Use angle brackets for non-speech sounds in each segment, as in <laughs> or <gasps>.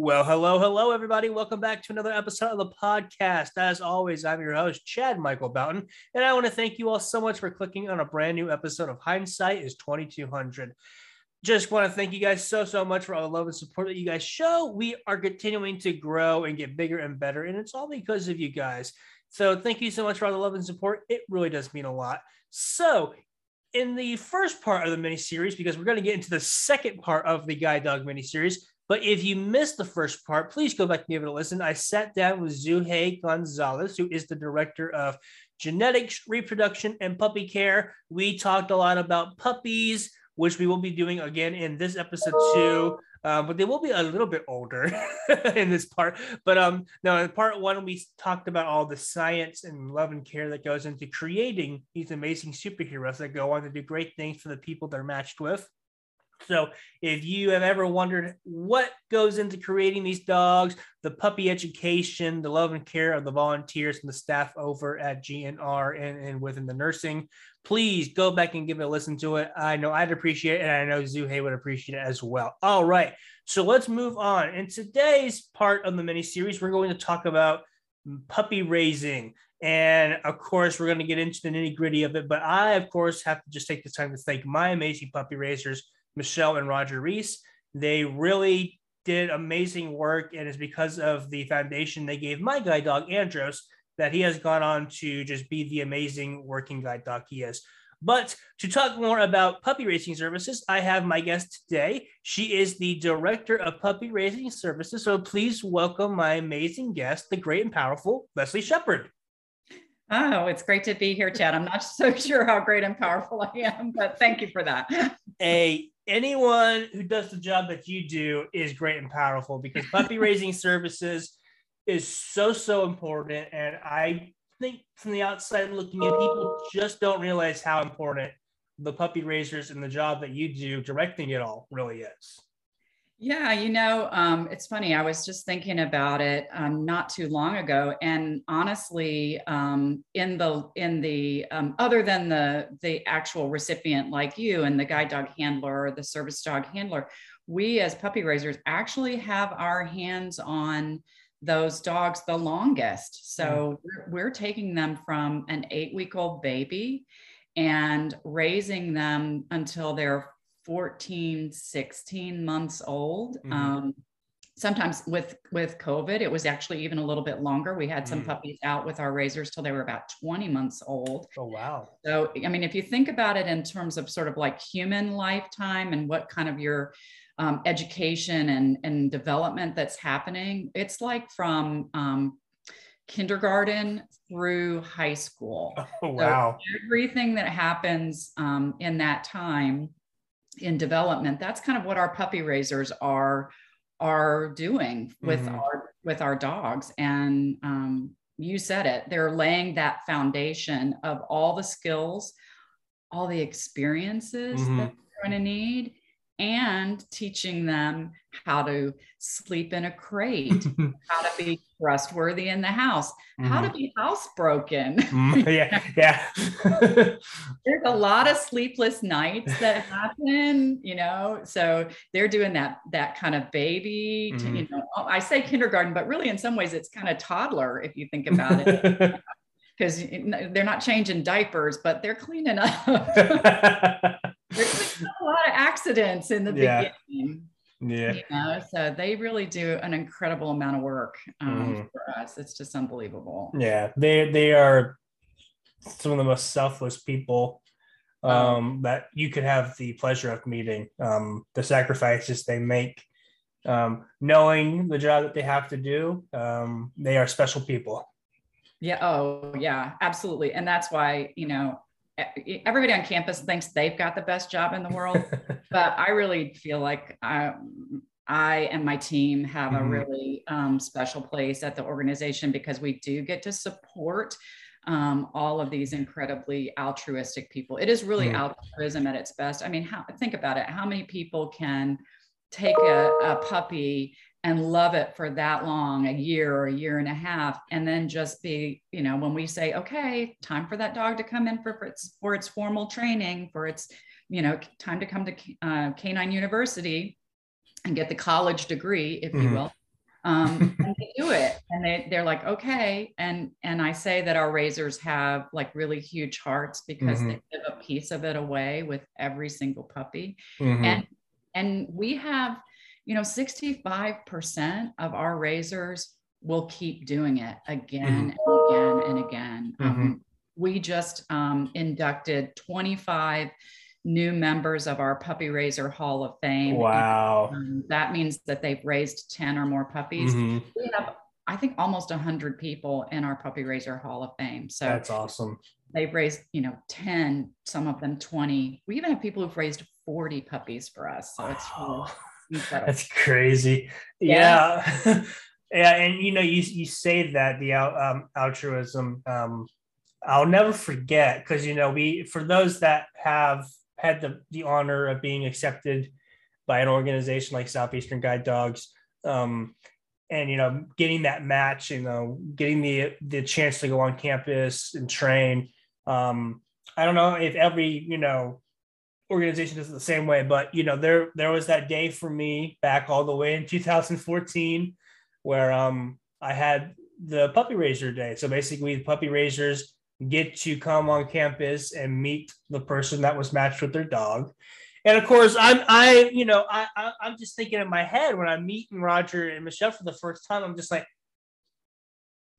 Well, hello, hello, everybody. Welcome back to another episode of the podcast. As always, I'm your host, Chad Michael Boughton, and I want to thank you all so much for clicking on a brand new episode of Hindsight is 2200. Just want to thank you guys so, so much for all the love and support that you guys show. We are continuing to grow and get bigger and better, and it's all because of you guys. So, thank you so much for all the love and support. It really does mean a lot. So, in the first part of the mini series, because we're going to get into the second part of the Guide Dog mini series, but if you missed the first part, please go back and give it a listen. I sat down with Zuhei Gonzalez, who is the director of genetics, reproduction, and puppy care. We talked a lot about puppies, which we will be doing again in this episode too. Uh, but they will be a little bit older <laughs> in this part. But um, no, in part one, we talked about all the science and love and care that goes into creating these amazing superheroes that go on to do great things for the people they're matched with. So, if you have ever wondered what goes into creating these dogs, the puppy education, the love and care of the volunteers and the staff over at GNR and, and within the nursing, please go back and give it a listen to it. I know I'd appreciate it, and I know Zuhei would appreciate it as well. All right, so let's move on. In today's part of the mini series, we're going to talk about puppy raising. And of course, we're going to get into the nitty gritty of it. But I, of course, have to just take the time to thank my amazing puppy raisers Michelle and Roger Reese. They really did amazing work, and it's because of the foundation they gave my guide dog Andros that he has gone on to just be the amazing working guide dog he is. But to talk more about puppy raising services, I have my guest today. She is the director of puppy raising services. So please welcome my amazing guest, the great and powerful Leslie Shepard. Oh, it's great to be here, Chad. I'm not <laughs> so sure how great and powerful I am, but thank you for that. A anyone who does the job that you do is great and powerful because <laughs> puppy raising services is so so important. And i think from the outside looking in people just don't realize how important the puppy raisers and the job that you do directing it all really is yeah, you know, um, it's funny. I was just thinking about it um, not too long ago, and honestly, um, in the in the um, other than the the actual recipient like you and the guide dog handler or the service dog handler, we as puppy raisers actually have our hands on those dogs the longest. So we're, we're taking them from an eight week old baby and raising them until they're 14 16 months old. Mm-hmm. um, sometimes with with covid it was actually even a little bit longer. We had some mm. puppies out with our raisers till they were about 20 months old. Oh wow. So i mean if you think about it in terms of sort of like human lifetime and what kind of your um, education and and development that's happening it's like from um, kindergarten through high school. <laughs> Oh, wow. so everything that happens um, in that time in development that's kind of what our puppy raisers are are doing with mm-hmm. our with our dogs and um, you said it they're laying that foundation of all the skills all the experiences mm-hmm. that they're going to need and teaching them how to sleep in a crate, <laughs> how to be trustworthy in the house, mm-hmm. how to mm-hmm. be housebroken. Mm, <laughs> yeah, yeah. <laughs> There's a lot of sleepless nights that happen, you know. So they're doing that that kind of baby, mm-hmm. to, you know. I say kindergarten, but really in some ways it's kind of toddler if you think about it. Because they're not changing diapers, but they're cleaning up there's a lot of accidents in the yeah. beginning. Yeah. You know, so they really do an incredible amount of work um, mm. for us. It's just unbelievable. Yeah, they they are some of the most selfless people um, um, that you could have the pleasure of meeting. Um, the sacrifices they make, um, knowing the job that they have to do, um, they are special people. Yeah. Oh, yeah. Absolutely. And that's why you know everybody on campus thinks they've got the best job in the world, <laughs> but I really feel like I, I and my team have mm-hmm. a really um, special place at the organization because we do get to support um, all of these incredibly altruistic people. It is really mm-hmm. altruism at its best. I mean, how, think about it. How many people can take a, a puppy and love it for that long a year or a year and a half and then just be you know when we say okay time for that dog to come in for, for its for its formal training for its you know time to come to uh, canine university and get the college degree if mm-hmm. you will um, and they do it and they, they're like okay and and i say that our raisers have like really huge hearts because Mhm. they give a piece of it away with every single puppy Mhm. and and we have you know 65% of our raisers will keep doing it again and again and again um, we just um, inducted 25 new members of our puppy raiser hall of fame and, wow. um, that means that they've raised 10 or more puppies Mhm. we have i think almost 100 people in our puppy raiser hall of fame so That's awesome. they've raised you know 10 some of them 20 we even have people who've raised 40 puppies for us so it's really Wow. Incredible That's crazy. Yeah. <laughs> Yeah. And you know, you you say that the um, altruism, um, I'll never forget because you know, we for those that have had the, the honor of being accepted by an organization like Southeastern Guide Dogs, um, and you know, getting that match, you know, getting the the chance to go on campus and train. Um, I don't know if every, you know, organization it the same way, but you know, there there was that day for me back all the way in 2014 where um I had the puppy raiser day. So basically the puppy raisers get to come on campus and meet the person that was matched with their dog. And of course, I'm I, you know, I, I I'm just thinking in my head when I'm meeting Roger and Michelle for the first time, I'm just like,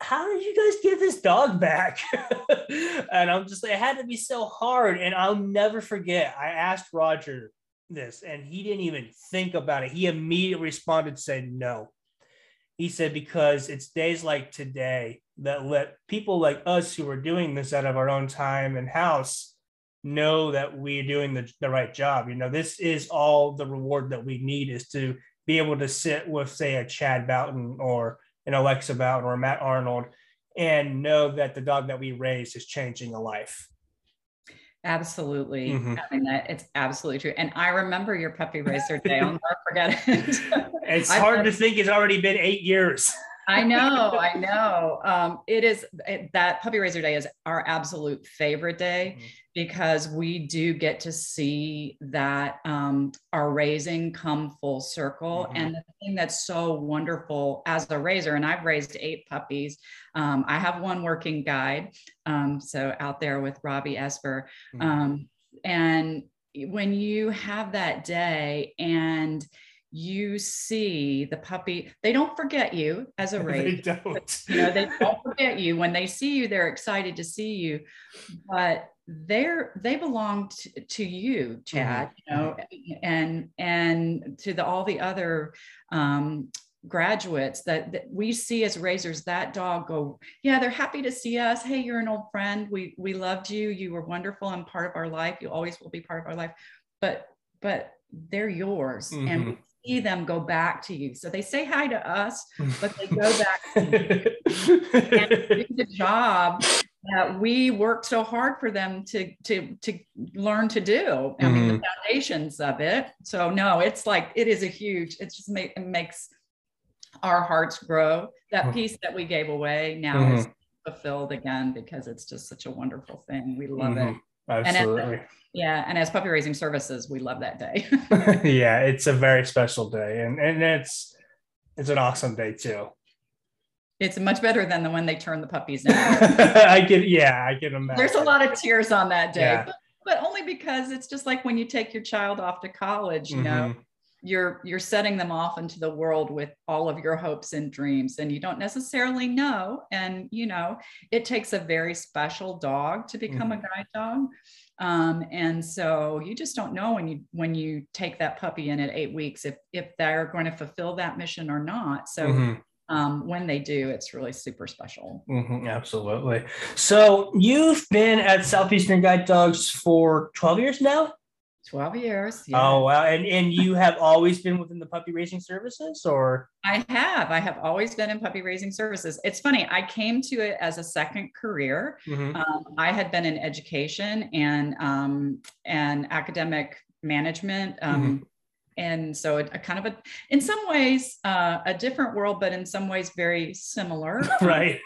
how did you guys get this dog back? <laughs> and I'm just like, it had to be so hard. And I'll never forget. I asked Roger this, and he didn't even think about it. He immediately responded, said no. He said, because it's days like today that let people like us who are doing this out of our own time and house know that we're doing the, the right job. You know, this is all the reward that we need is to be able to sit with, say, a Chad Boughton or an Alexa Boughton or a Matt Arnold and know that the dog that we raised is changing a life. Absolutely. Mhm. I mean, that it's absolutely true. And I remember your puppy raiser day. I'll never forget it. <laughs> It's <laughs> I've hard to think it's already been eight years. I know, I know. Um, it is it, that puppy raiser day is our absolute favorite day Mhm. because we do get to see that um, our raising come full circle. Mhm. And the thing that's so wonderful as a raiser, and I've raised eight puppies. Um, I have one working guide, um, so out there with Robbie Esper. Mhm. Um, and when you have that day and you see the puppy, they don't forget you as a <laughs> they raiser. don't. You know, they <laughs> don't forget you. When they see you, they're excited to see you. But they're they belong to, to you, Chad, you know, and and to the all the other um graduates that, that we see as raisers that dog go yeah they're happy to see us hey you're an old friend we we loved you you were wonderful and part of our life you always will be part of our life but but they're yours and we see them go back to you. So they say hi to us but they go <laughs> back to you. And do the job that we worked so hard for them to to to learn to do. I mean the foundations of it. So no it's like it is a huge it just make, it makes our hearts grow. That Mhm. piece that we gave away now Mhm. is fulfilled again because it's just such a wonderful thing. We love it Absolutely. yeah and as puppy raising services we love that day <laughs> <laughs> yeah, it's a very special day, and and it's it's an awesome day too. it's much better than the one they turn the puppies <laughs> in I can, yeah, I can imagine. there's a lot of tears on that day Yeah. but, but only because it's just like when you take your child off to college you know Mhm. You're you're setting them off into the world with all of your hopes and dreams and you don't necessarily know and you know it takes a very special dog to become a guide dog um, and so you just don't know when you when you take that puppy in at eight weeks if if they're going to fulfill that mission or not so Mhm. um, when they do it's really super special Mhm, absolutely. So you've been at Southeastern Guide Dogs for 12 years now? 12 years yeah. Oh wow. And and you have always been within the puppy raising services or I have. I have always been in puppy raising services. It's funny. I came to it as a second career. Mhm. Um, I had been in education and um, and academic management. Um, And so it, a kind of a, in some ways, uh, a different world, but in some ways very similar. <laughs> right.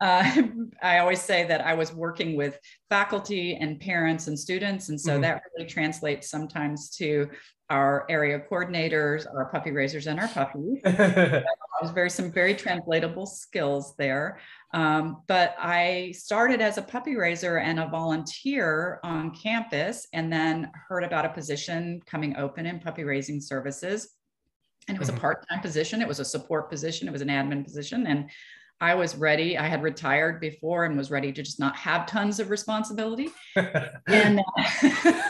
Uh, <laughs> I always say that I was working with faculty and parents and students. And so Mhm. that really translates sometimes to our area coordinators, our puppy raisers, and our puppies <laughs> It was very some very translatable skills there. Um, but I started as a puppy raiser and a volunteer on campus, and then heard about a position coming open in puppy raising services. And it was mm-hmm. a part-time position. It was a support position. It was an admin position, and I was ready. I had retired before and was ready to just not have tons of responsibility. <laughs> and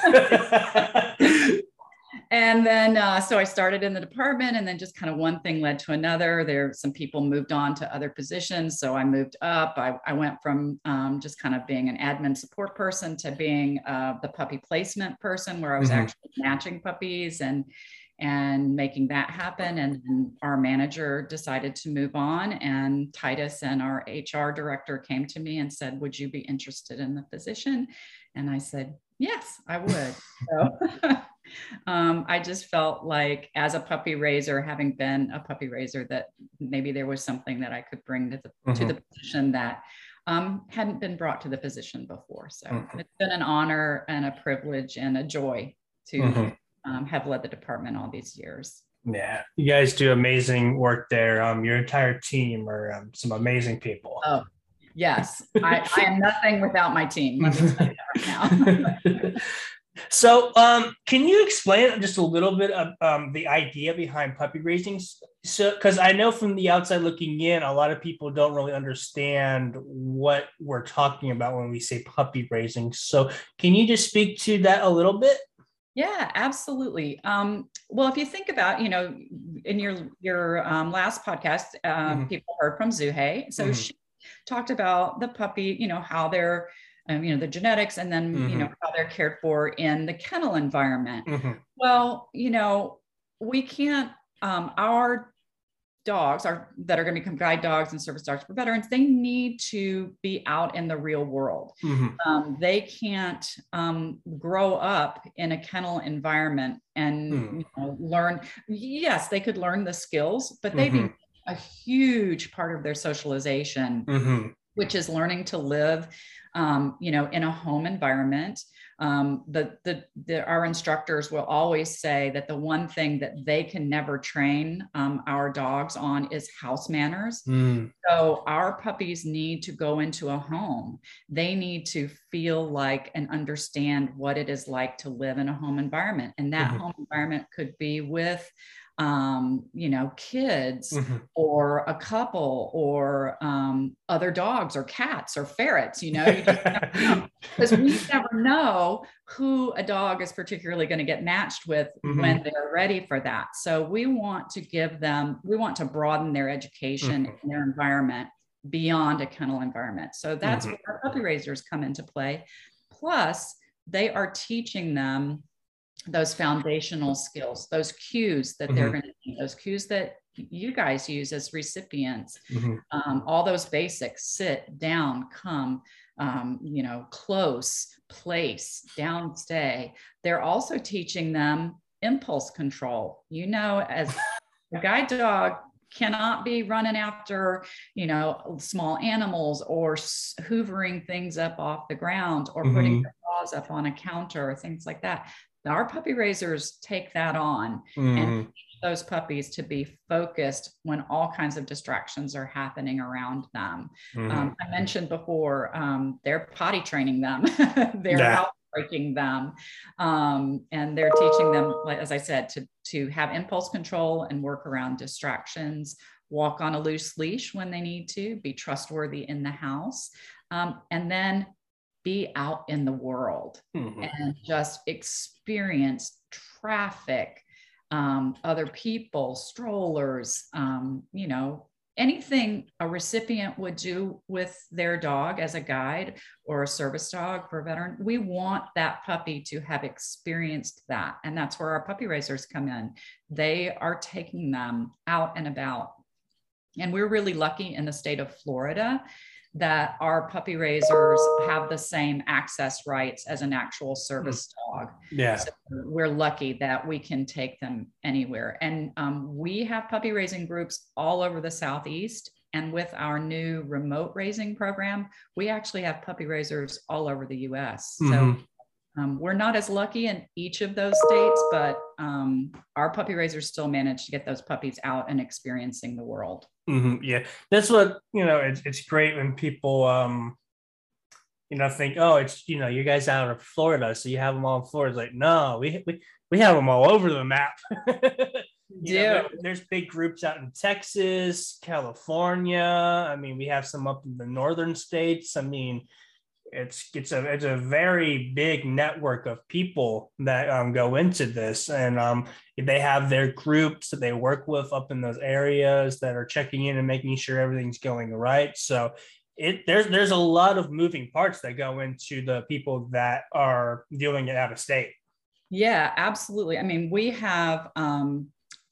uh, <laughs> and then uh, so I started in the department, and then just kind of one thing led to another. There, some people moved on to other positions, so I moved up. I, I went from um, just kind of being an admin support person to being uh, the puppy placement person, where I was mm-hmm. actually matching puppies and and making that happen. And our manager decided to move on, and Titus and our HR director came to me and said, "Would you be interested in the position?" And I said, "Yes, I would." so, <laughs> um, I just felt like, as a puppy raiser, having been a puppy raiser, that maybe there was something that I could bring to the mm-hmm. to the position that um, hadn't been brought to the position before. So mm-hmm. it's been an honor and a privilege and a joy to mm-hmm. Um, have led the department all these years. Yeah, you guys do amazing work there. Um, your entire team are um, some amazing people. Oh, yes, I, I am nothing without my team. Let me tell you right. <laughs> So, um, can you explain just a little bit of um, the idea behind puppy raising? So, because I know from the outside looking in, a lot of people don't really understand what we're talking about when we say puppy raising. So, can you just speak to that a little bit? Yeah, absolutely. Um, well, if you think about, you know, in your your um, last podcast, um, mm-hmm. people heard from Zuhei, so mm-hmm. she talked about the puppy, you know, how they're um, you know, the genetics and then, mm-hmm. you know, mm-hmm. how they're cared for in the kennel environment. Mm-hmm. Well, you know, we can't, um, our dogs are that are going to become guide dogs and service dogs for veterans they need to be out in the real world mm-hmm. um, they can't um, grow up in a kennel environment and mm. you know, learn yes they could learn the skills but they mm-hmm. be a huge part of their socialization mm-hmm. which is learning to live um, you know, in a home environment. Um, the, the, the, our instructors will always say that the one thing that they can never train um, our dogs on is house manners. Mm. So our puppies need to go into a home. They need to feel like and understand what it is like to live in a home environment. And that mm-hmm. home environment could be with um, you know, kids mm-hmm. or a couple or um, other dogs or cats or ferrets, you know, because <laughs> we never know who a dog is particularly going to get matched with mm-hmm. when they're ready for that. So we want to give them, we want to broaden their education mm-hmm. and their environment beyond a kennel environment. So that's mm-hmm. where puppy raisers come into play. Plus, they are teaching them those foundational skills, those cues that mm-hmm. they're going to need, those cues that you guys use as recipients, mm-hmm. um, all those basics sit, down, come, um, you know, close, place, down, stay. They're also teaching them impulse control. You know, as a guide dog cannot be running after you know small animals or hoovering things up off the ground or mm-hmm. putting their paws up on a counter or things like that our puppy raisers take that on mm. and mm-hmm. those puppies to be focused when all kinds of distractions are happening around them. Mm. Um, I mentioned before, um, they're potty training them, <laughs> they're yeah. breaking them, um, and they're teaching them, as I said, to, to have impulse control and work around distractions, walk on a loose leash when they need to, be trustworthy in the house. Um, and then be out in the world mm-hmm. and just experience traffic, um, other people, strollers, um, you know, anything a recipient would do with their dog as a guide or a service dog for a veteran. We want that puppy to have experienced that. And that's where our puppy raisers come in. They are taking them out and about. And we're really lucky in the state of Florida that our puppy raisers have the same access rights as an actual service mm. dog. Yeah. So we're lucky that we can take them anywhere. And um, we have puppy raising groups all over the Southeast. And with our new remote raising program, we actually have puppy raisers all over the US. Mm-hmm. Um, we're not as lucky in each of those states, but um, our puppy raisers still manage to get those puppies out and experiencing the world. Mm-hmm. Yeah, that's what you know. It's it's great when people um, you know, think, oh, it's you know, you guys out of Florida, so you have them all in Florida. It's like, no, we we we have them all over the map. <laughs> Yeah, there, there's big groups out in Texas, California. I mean, we have some up in the northern states. I mean, it's it's a it's a very big network of people that um, go into this, and um, they have their groups that they work with up in those areas that are checking in and making sure everything's going right. So it there's there's a lot of moving parts that go into the people that are doing it out of state. Yeah, absolutely. I mean, we have um,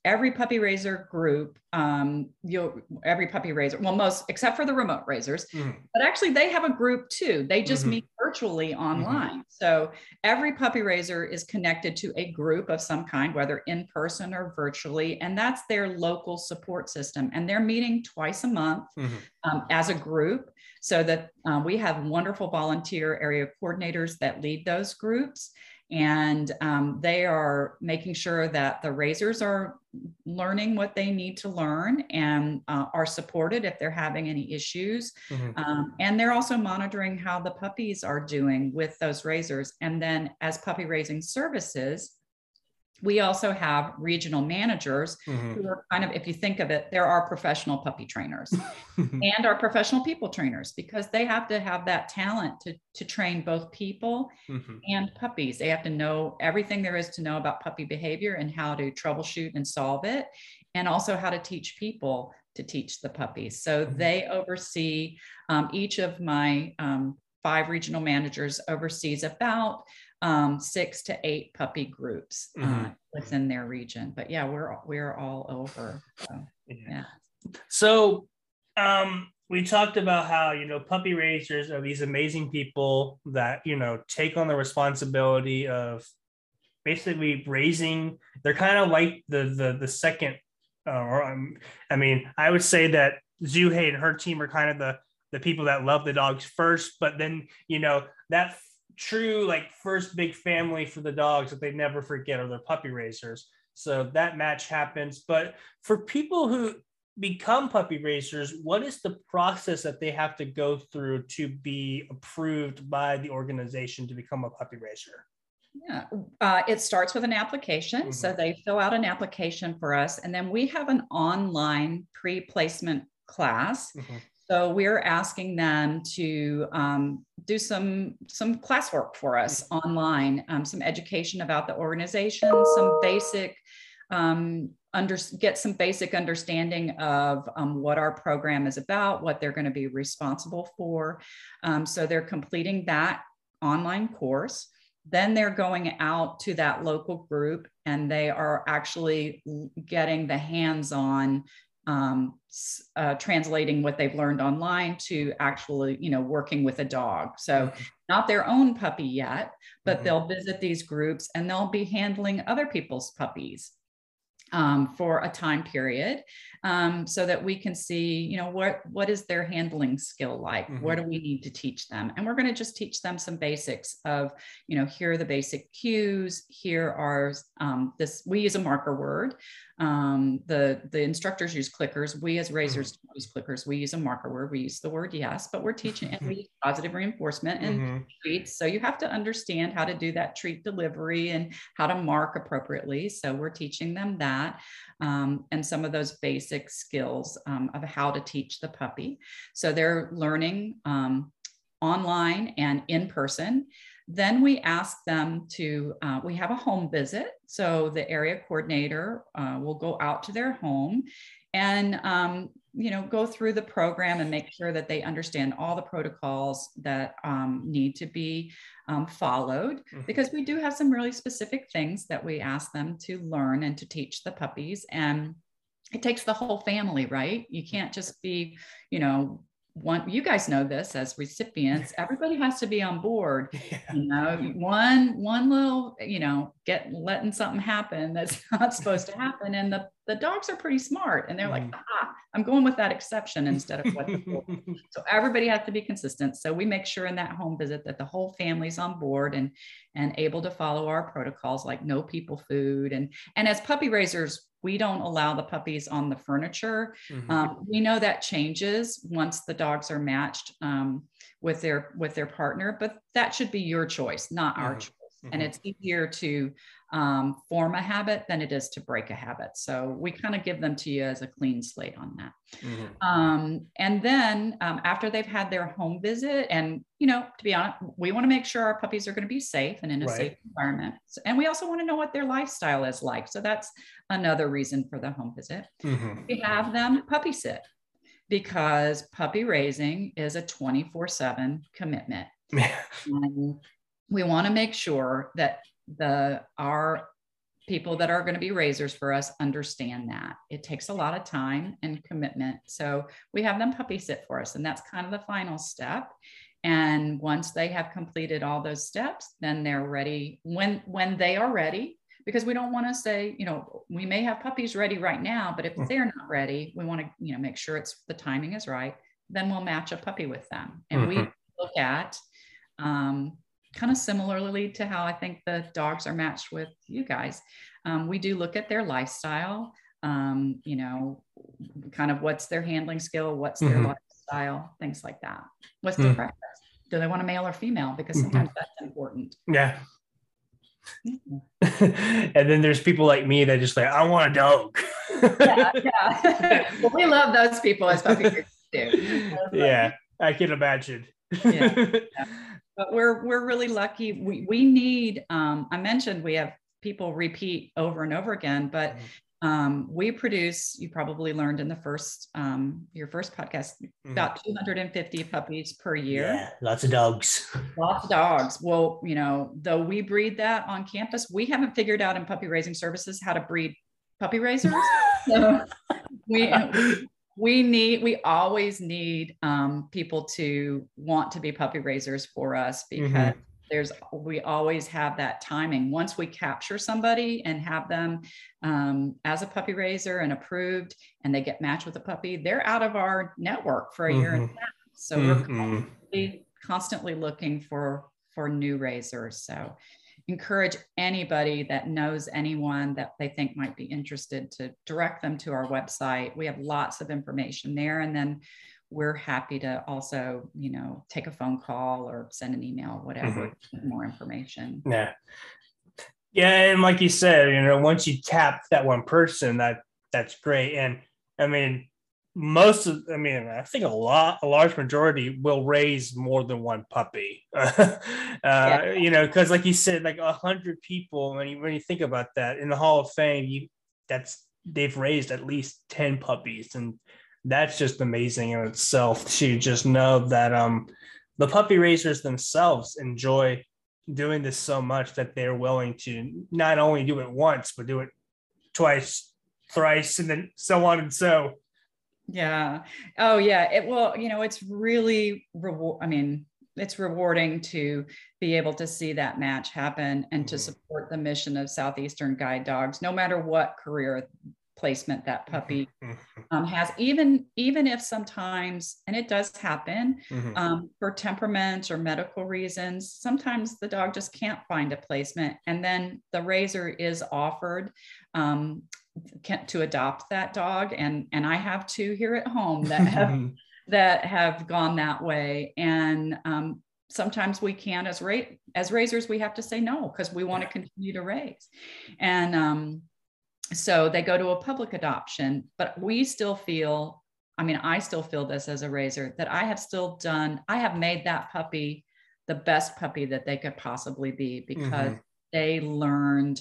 every puppy raiser group, um, you every puppy raiser, well, most except for the remote raisers, mm. but actually they have a group too. They just mm-hmm. meet virtually mm-hmm. online. Mm-hmm. So every puppy raiser is connected to a group of some kind, whether in person or virtually, and that's their local support system. And they're meeting twice a month mm-hmm. um, as a group so that um, we have wonderful volunteer area coordinators that lead those groups and um, they are making sure that the raisers are learning what they need to learn and uh, are supported if they're having any issues mm-hmm. um, and they're also monitoring how the puppies are doing with those raisers and then as puppy raising services we also have regional managers mm-hmm. who are kind of, if you think of it, there are professional puppy trainers <laughs> and our professional people trainers because they have to have that talent to, to train both people mm-hmm. and puppies. They have to know everything there is to know about puppy behavior and how to troubleshoot and solve it, and also how to teach people to teach the puppies. So mm-hmm. they oversee um, each of my um, five regional managers oversees about um, six to eight puppy groups uh, mm-hmm. within their region. But yeah, we're we're all over. So, yeah. So um, we talked about how you know puppy raisers are these amazing people that you know take on the responsibility of basically raising. They're kind of like the the the second. Uh, or um, I mean, I would say that Zuhei and her team are kind of the the people that love the dogs first, but then you know that true like first big family for the dogs that they never forget are their puppy raisers. So that match happens. But for people who become puppy raisers, what is the process that they have to go through to be approved by the organization to become a puppy raiser? Yeah, uh, it starts with an application. Mm-hmm. So they fill out an application for us, and then we have an online pre placement class. Mm-hmm. So we're asking them to um, do some some classwork for us online, um, some education about the organization, some basic um, under, get some basic understanding of um, what our program is about, what they're going to be responsible for. Um, so they're completing that online course. Then they're going out to that local group and they are actually getting the hands on um, uh, translating what they've learned online to actually, you know, working with a dog. So mm-hmm. not their own puppy yet, but mm-hmm. they'll visit these groups and they'll be handling other people's puppies um, for a time period um, so that we can see you know what what is their handling skill like mm-hmm. what do we need to teach them and we're going to just teach them some basics of you know here are the basic cues here are um, this we use a marker word um, the the instructors use clickers we as raisers mm-hmm. use clickers we use a marker word we use the word yes but we're teaching and we <laughs> use positive reinforcement and mm-hmm. treats so you have to understand how to do that treat delivery and how to mark appropriately so we're teaching them that um, and some of those basic skills um, of how to teach the puppy so they're learning um, online and in person then we ask them to, uh, we have a home visit. So the area coordinator uh, will go out to their home and, um, you know, go through the program and make sure that they understand all the protocols that um, need to be um, followed mm-hmm. because we do have some really specific things that we ask them to learn and to teach the puppies. And it takes the whole family, right? You can't just be, you know, one you guys know this as recipients everybody has to be on board <laughs> yeah. you know one one little you know get letting something happen that's <laughs> not supposed to happen and the the dogs are pretty smart and they're mm. like ah I'm going with that exception instead of what. <laughs> so everybody has to be consistent. So we make sure in that home visit that the whole family's on board and and able to follow our protocols like no people food and and as puppy raisers we don't allow the puppies on the furniture. Mm-hmm. Um, we know that changes once the dogs are matched um, with their with their partner, but that should be your choice, not mm-hmm. our choice. Mm-hmm. And it's easier to um, form a habit than it is to break a habit. So we kind of give them to you as a clean slate on that. Mm-hmm. Um, and then um, after they've had their home visit, and you know, to be honest, we want to make sure our puppies are going to be safe and in a right. safe environment. And we also want to know what their lifestyle is like. So that's another reason for the home visit. Mm-hmm. We have them puppy sit because puppy raising is a 24 7 commitment. <laughs> and we want to make sure that the our people that are going to be raisers for us understand that. It takes a lot of time and commitment. So we have them puppy sit for us and that's kind of the final step. And once they have completed all those steps then they're ready. When when they are ready because we don't want to say you know we may have puppies ready right now but if mm. they're not ready we want to you know make sure it's the timing is right then we'll match a puppy with them. And mm-hmm. we look at um, kind of similarly to how I think the dogs are matched with you guys. Um, we do look at their lifestyle, um, you know, kind of what's their handling skill, what's their mm-hmm. lifestyle, things like that. What's their mm-hmm. preference? Do they want a male or female? Because mm-hmm. sometimes mm-hmm. that's important. Yeah. <laughs> and then there's people like me that just like, I want a dog. yeah, yeah. <laughs> <laughs> well, we love those people as puppy too. Yeah, I can imagine. yeah. yeah but we're we're really lucky. We we need. Um, I mentioned we have people repeat over and over again, but mm-hmm. um, we produce. You probably learned in the first um, your first podcast mm-hmm. about 250 puppies per year. Yeah, lots of dogs. <laughs> Lots of dogs. Well, you know, though we breed that on campus, we haven't figured out in puppy raising services how to breed puppy raisers. <laughs> so we we need we always need um, people to want to be puppy raisers for us because mm-hmm. there's we always have that timing once we capture somebody and have them um, as a puppy raiser and approved and they get matched with a puppy they're out of our network for a mm-hmm. year and a mm-hmm. half so mm-hmm. we're constantly, constantly looking for for new raisers so encourage anybody that knows anyone that they think might be interested to direct them to our website. We have lots of information there. And then we're happy to also, you know, take a phone call or send an email, whatever, mm-hmm. more information. Yeah. Yeah. And like you said, you know, once you tap that one person, that that's great. And I mean, most of i mean i think a lot a large majority will raise more than one puppy <laughs> uh, yeah. you know because like you said like a hundred people when you when you think about that in the hall of fame you that's they've raised at least 10 puppies and that's just amazing in itself to just know that um the puppy raisers themselves enjoy doing this so much that they're willing to not only do it once but do it twice thrice and then so on and so yeah. Oh, yeah. It will, you know, it's really reward. I mean, it's rewarding to be able to see that match happen and to mm-hmm. support the mission of Southeastern Guide Dogs, no matter what career placement that puppy mm-hmm. um, has even even if sometimes and it does happen mm-hmm. um, for temperament or medical reasons sometimes the dog just can't find a placement and then the raiser is offered um, to adopt that dog. And and i have two here at home that <laughs> have that have gone that way. And um, sometimes we can as ra- as raisers we have to say no because we want to continue to raise. And um, so they go to a public adoption but we still feel i mean i still feel this as a raiser that i have still done i have made that puppy the best puppy that they could possibly be because mm-hmm. they learned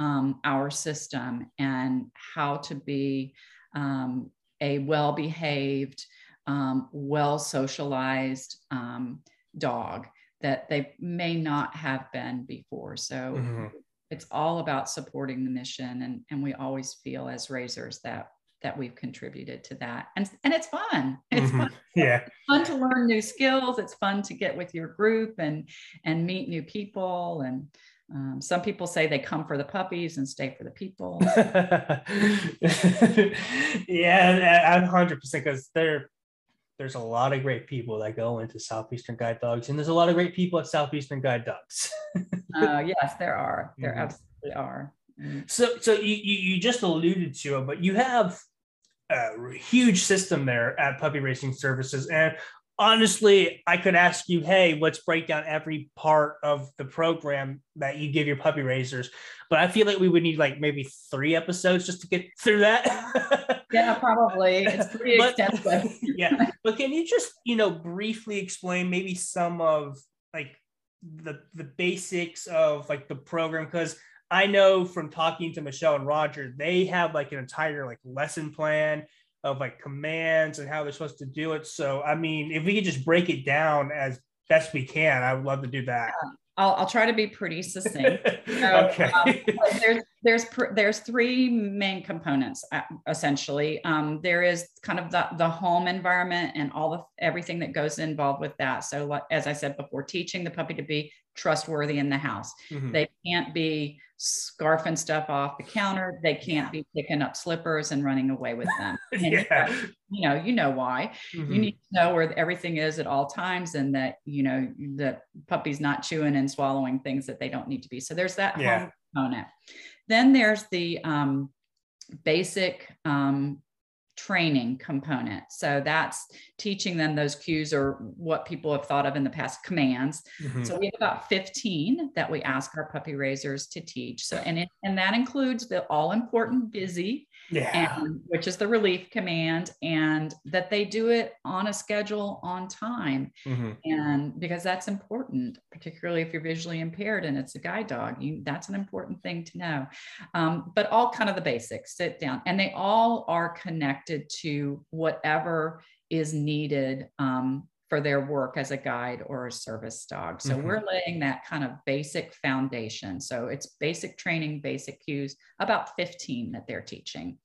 um, our system and how to be um, a well behaved, um, well socialized um, dog that they may not have been before. So mm-hmm. it's all about supporting the mission. And, and we always feel as raisers that that we've contributed to that and and it's fun it's mm-hmm. fun <laughs> yeah it's fun to learn new skills it's fun to get with your group and and meet new people and Um, some people say they come for the puppies and stay for the people. <laughs> yeah, I'm hundred percent because there, there's a lot of great people that go into Southeastern Guide Dogs, and there's a lot of great people at Southeastern Guide Dogs. <laughs> uh, yes, there are. There Mhm. absolutely are. Mm. So, so you, you you just alluded to it, but you have a huge system there at Puppy Raising Services, and honestly, I could ask you, hey, let's break down every part of the program that you give your puppy raisers, but I feel like we would need like maybe three episodes just to get through that. <laughs> Yeah, probably. It's pretty But- extensive. <laughs> yeah, but can you just you know briefly explain maybe some of like the the basics of like the program because I know from talking to Michelle and Roger, they have like an entire like lesson plan of like commands and how they're supposed to do it. So I mean, if we could just break it down as best we can, I would love to do that. I'll, I'll try to be pretty succinct. <laughs> okay. um, there's there's there's three main components uh, essentially. Um, there is kind of the the home environment and all the everything that goes involved with that. So as I said before, teaching the puppy to be trustworthy in the house. Mhm. They can't be scarfing stuff off the counter. They can't be picking up slippers and running away with them. <laughs> And, yeah. You know, you know why Mhm. you need to know where everything is at all times and that you know the puppy's not chewing and swallowing things that they don't need to be so there's that Yeah. home component then there's the um, basic um, training component. So that's teaching them those cues or what people have thought of in the past commands. Mhm. so we have about 15 that we ask our puppy raisers to teach. So and it, and that includes the all important busy yeah. and which is the relief command and that they do it on a schedule on time Mhm. and because that's important particularly if you're visually impaired and it's a guide dog you that's an important thing to know um, but all kind of the basics sit down and they all are connected to whatever is needed um, for their work as a guide or a service dog so Mhm. we're laying that kind of basic foundation so it's basic training basic cues about 15 that they're teaching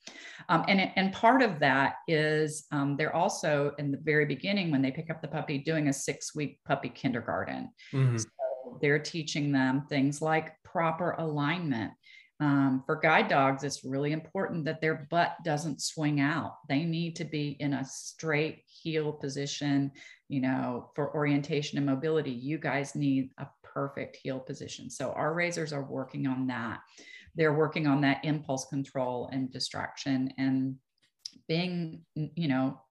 um, and, and part of that is um, they're also in the very beginning when they pick up the puppy doing a six week puppy kindergarten. Mhm. So they're teaching them things like proper alignment. Um, for guide dogs, it's really important that their butt doesn't swing out. They need to be in a straight heel position. You know, for orientation and mobility, you guys need a perfect heel position. So our raisers are working on that. They're working on that impulse control and distraction and being, you know,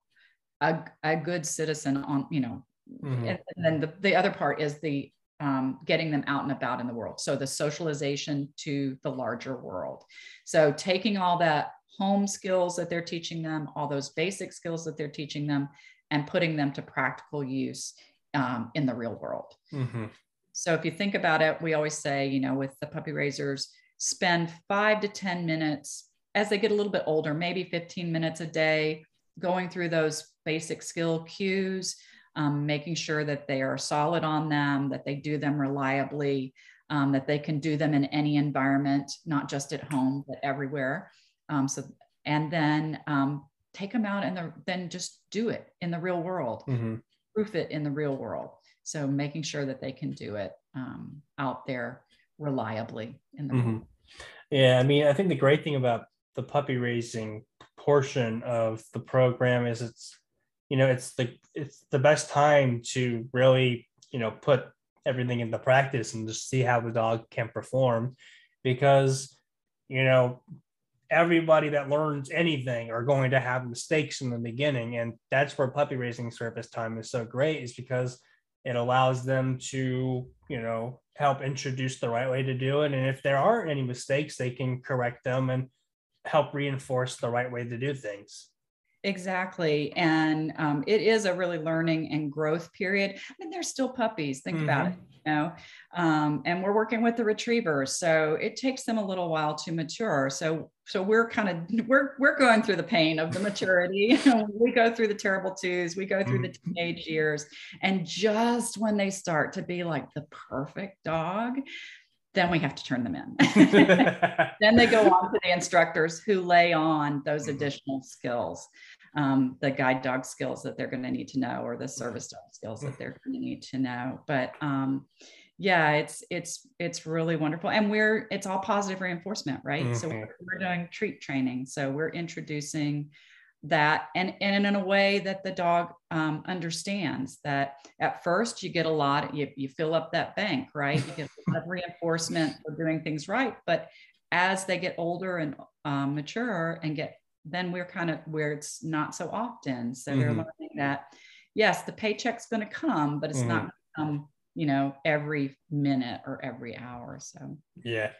a, a good citizen on, you know, Mhm. and, and then the, the other part is the um, getting them out and about in the world. So the socialization to the larger world. So taking all that home skills that they're teaching them, all those basic skills that they're teaching them, and putting them to practical use um, in the real world. Mhm. So if you think about it, we always say, you know, with the puppy raisers, spend five to 10 minutes as they get a little bit older, maybe 15 minutes a day, going through those basic skill cues, um, making sure that they are solid on them, that they do them reliably, um, that they can do them in any environment, not just at home, but everywhere. Um, so, and then um, take them out and the, then just do it in the real world Mhm. proof it in the real world. So making sure that they can do it um, out there reliably in the Mhm. Yeah, I mean, I think the great thing about the puppy raising portion of the program is it's, you know, it's the it's the best time to really, you know, put everything into practice and just see how the dog can perform, because, you know, everybody that learns anything are going to have mistakes in the beginning, and that's where puppy raising service time is so great, is because it allows them to, you know, help introduce the right way to do it. And if there are any mistakes, they can correct them and help reinforce the right way to do things. Exactly. And um, it is a really learning and growth period. I mean, they're still puppies. Think about it, you know. Um, and we're working with the retrievers, so it takes them a little while to mature. So, so we're kind of <laughs> we're we're going through the pain of the maturity. <laughs> we go through the terrible twos. We go through the teenage years, and just when they start to be like the perfect dog, then we have to turn them in. <laughs> then they go on to the instructors who lay on those additional skills um, the guide dog skills that they're going to need to know or the service dog skills that they're going to need to know. But um, yeah it's it's it's really wonderful. And we're it's all positive reinforcement right? Mm-hmm. so we're, we're, doing treat training. So we're introducing that. And and in a way that the dog um, understands that at first you get a lot you, you fill up that bank right? You get a lot of reinforcement for doing things right. But as they get older and um, mature and get then we're kind of where it's not so often so mm-hmm. they're learning that yes the paycheck's going to come but it's mm-hmm. not going to come you know every minute or every hour so yeah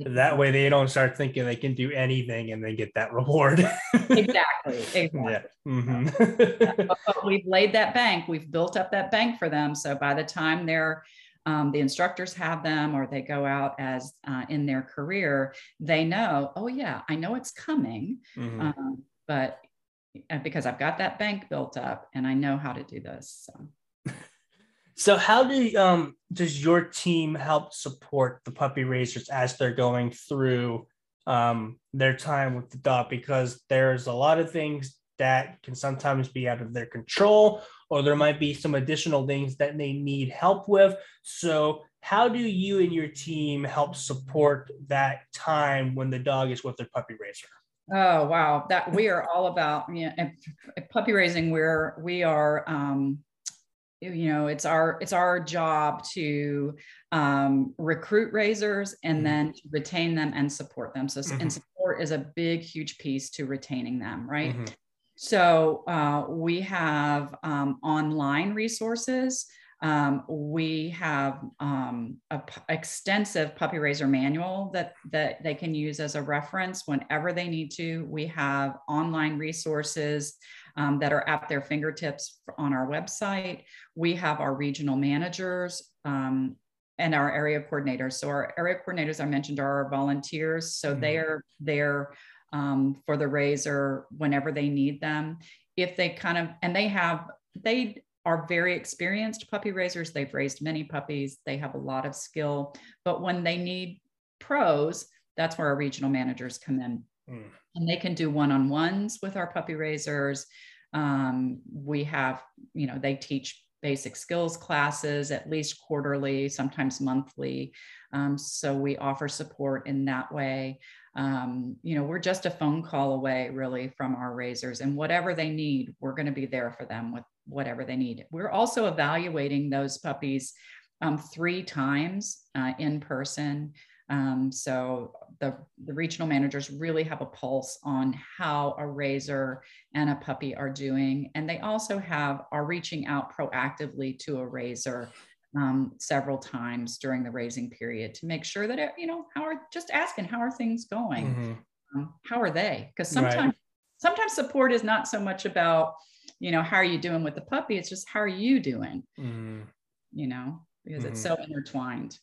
that way they don't start thinking they can do anything and then get that reward <laughs> exactly exactly yeah. mm-hmm. but we've laid that bank we've built up that bank for them so by the time they're um, the instructors have them or they go out as uh, in their career they know oh yeah i know it's coming mm-hmm. um, but uh, because i've got that bank built up and i know how to do this so <laughs> so, how do um, does your team help support the puppy raisers as they're going through um, their time with the dog? Because there's a lot of things that can sometimes be out of their control, or there might be some additional things that they need help with. So, how do you and your team help support that time when the dog is with their puppy raiser? Oh wow, that we are all about you know, puppy raising. We're we are um, you know it's our it's our job to um, recruit raisers and mm-hmm. then retain them and support them so mm-hmm. and support is a big huge piece to retaining them right mm-hmm. So uh, we have um, online resources um, we have um, a p- extensive puppy raiser manual that that they can use as a reference whenever they need to we have online resources um, that are at their fingertips on our website. We have our regional managers um, and our area coordinators. So our area coordinators I mentioned are our volunteers. So mm-hmm. they are there um, for the raiser whenever they need them. If they kind of and they have they are very experienced puppy raisers. They've raised many puppies. They have a lot of skill. But when they need pros, that's where our regional managers come in. Mm. And they can do one on ones with our puppy raisers. Um, we have, you know, they teach basic skills classes at least quarterly, sometimes monthly. Um, so we offer support in that way. Um, you know, we're just a phone call away really from our raisers, and whatever they need, we're going to be there for them with whatever they need. We're also evaluating those puppies um, three times uh, in person. Um, so the, the regional managers really have a pulse on how a raiser and a puppy are doing. And they also have are reaching out proactively to a raiser um, several times during the raising period to make sure that, you know, how are just asking, how are things going? Mm-hmm. Um, how are they? Because sometimes, right. sometimes support is not so much about, you know, how are you doing with the puppy? It's just, how are you doing? Mm-hmm. You know, because mm-hmm. it's so intertwined.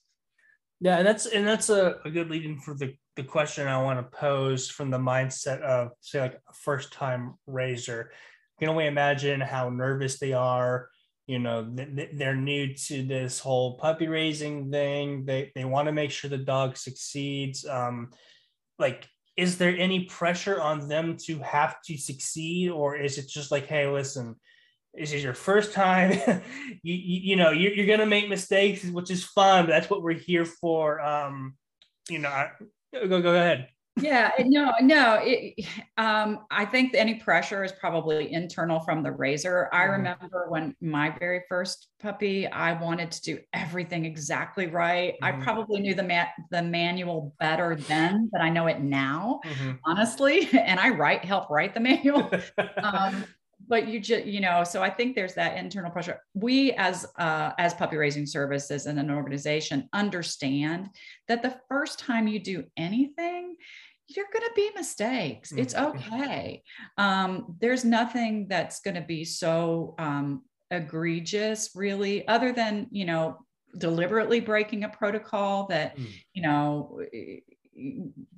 Yeah, and that's and that's a, a good lead in for the, the question I want to pose from the mindset of say like a first time raiser. You can only imagine how nervous they are. You know, they're new to this whole puppy raising thing. They they want to make sure the dog succeeds. Um, like, is there any pressure on them to have to succeed, or is it just like, hey, listen, this is your first time <laughs> you, you, you know you're, you're gonna make mistakes which is fun but that's what we're here for um you know go go, go ahead yeah no no it, <sighs> um, i think any pressure is probably internal from the raiser i mm-hmm. remember when my very first puppy i wanted to do everything exactly right mm-hmm. i probably knew the ma- the manual better then than i know it now mm-hmm. honestly <laughs> and i write help write the manual <laughs> um, but you just you know so i think there's that internal pressure we as uh, as puppy raising services and an organization understand that the first time you do anything you're going to be mistakes it's mm-hmm. okay um, there's nothing that's going to be so um, egregious really other than you know deliberately breaking a protocol that mm. you know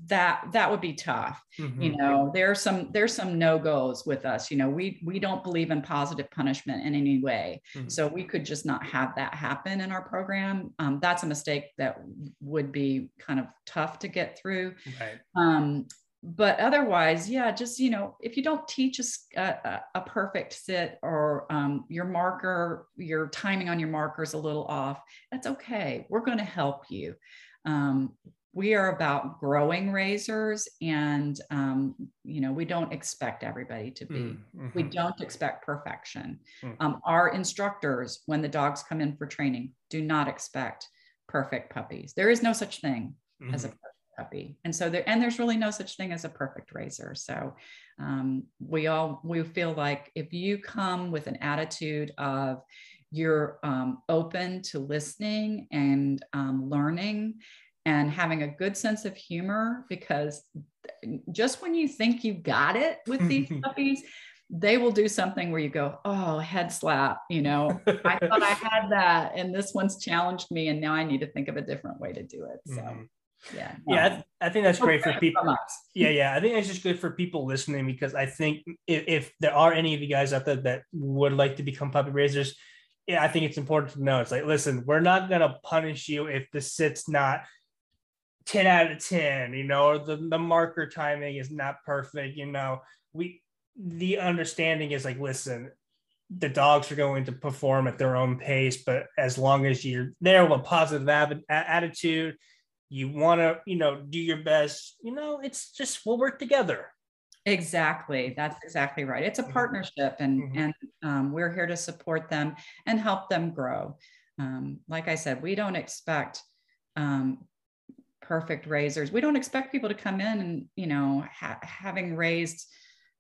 that that would be tough mm-hmm. you know there's some there's some no-goes with us you know we we don't believe in positive punishment in any way mm-hmm. so we could just not have that happen in our program um, that's a mistake that would be kind of tough to get through right. um, but otherwise, yeah, just you know, if you don't teach a, a, a perfect sit or um, your marker, your timing on your marker is a little off, that's okay. We're going to help you. Um, we are about growing raisers, and um, you know, we don't expect everybody to be. Mm-hmm. We don't expect perfection. Mm-hmm. our instructors, when the dogs come in for training, do not expect perfect puppies. There is no such thing mm-hmm. as a perfect puppy. And so there, and there's really no such thing as a perfect raiser. So um, we all, we feel like if you come with an attitude of you're um, open to listening and um, learning and having a good sense of humor, because just when you think you've got it with <laughs> these puppies, they will do something where you go, oh, head slap, you know, I thought I had that and this one's challenged me and now I need to think of a different way to do it. So. Mm-hmm yeah yeah I, th- I, think that's great for people yeah yeah i think it's just good for people listening because i think if, if, there are any of you guys out there that would like to become puppy raisers yeah i think it's important to know it's like listen we're not going to punish you if the sit's not 10 out of 10 you know or the, the marker timing is not perfect you know. We the understanding is like listen the dogs are going to perform at their own pace but as long as you're there with a positive ab- attitude you want to you know do your best you know it's just we'll work together. Exactly. That's exactly right. It's a mm-hmm. partnership and mm-hmm. and um, we're here to support them and help them grow. Um, like i said we don't expect um, perfect raisers we don't expect people to come in and you know ha- having raised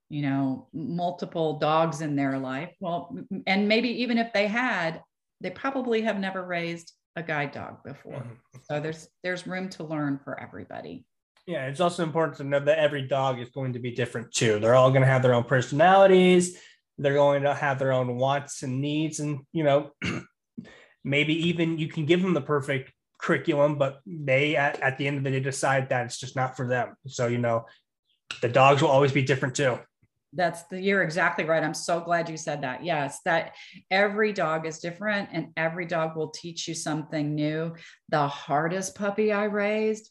you know multiple dogs in their life well and maybe even if they had they probably have never raised a guide dog before. Mm-hmm. So there's there's room to learn for everybody. Yeah, it's also important to know that every dog is going to be different too. They're all going to have their own personalities. They're going to have their own wants and needs, and you know, <clears throat> maybe even you can give them the perfect curriculum, but they at, at the end of the day decide that it's just not for them. So you know, the dogs will always be different too. That's the you're exactly right. I'm so glad you said that. Yes that every dog is different and every dog will teach you something new. The hardest puppy i raised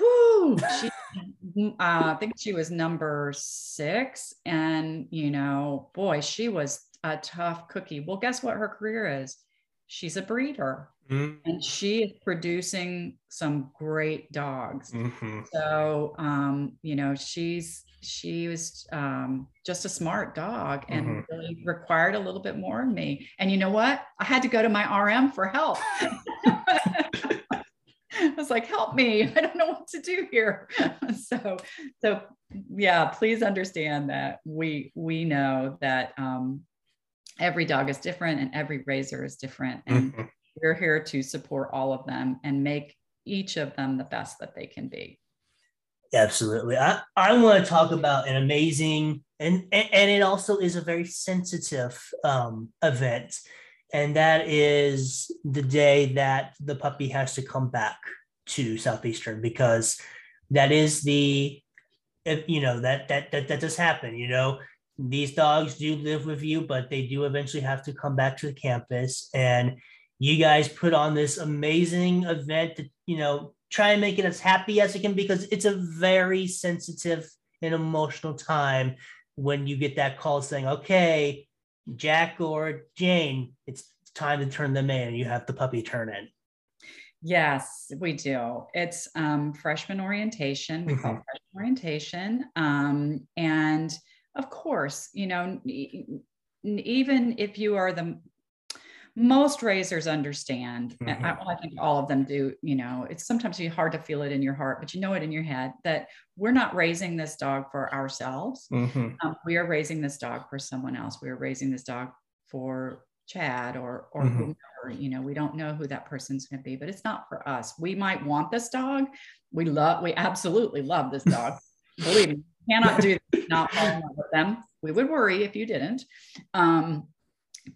whoo she <laughs> uh, i think she was number six and you know boy she was a tough cookie. Well guess what her career is? She's a breeder mm-hmm. and she is producing some great dogs mm-hmm. so um, you know she's she was um, just a smart dog and mm-hmm. really required a little bit more of me. And you know what? I had to go to my RM for help. <laughs> I was like, help me. I don't know what to do here. <laughs> so, so yeah, please understand that we, we know that um, every dog is different and every raiser is different. And mm-hmm. We're here to support all of them and make each of them the best that they can be. Absolutely. I, I want to talk about an amazing and, and it also is a very sensitive um, event. And that is the day that the puppy has to come back to Southeastern because that is the if you know that that that that does happen, you know. These dogs do live with you, but they do eventually have to come back to the campus. And you guys put on this amazing event to, you know, try and make it as happy as it can because it's a very sensitive and emotional time when you get that call saying, okay, Jack or Jane, it's time to turn them in. You have the puppy turn in. Yes, we do. It's um, freshman orientation. We call mm-hmm. freshman orientation. Um, and of course, you know, even if you are the most raisers understand. Mm-hmm. I, I, think all of them do you know it's sometimes hard to feel it in your heart but you know it in your head that we're not raising this dog for ourselves. Mm-hmm. um, we are raising this dog for someone else. We are raising this dog for chad or or mm-hmm. whomever you know we don't know who that person's going to be but it's not for us. We might want this dog. We love we absolutely love this <laughs> dog. Believe me cannot do this, not fall in love with them. We would worry if you didn't. Um,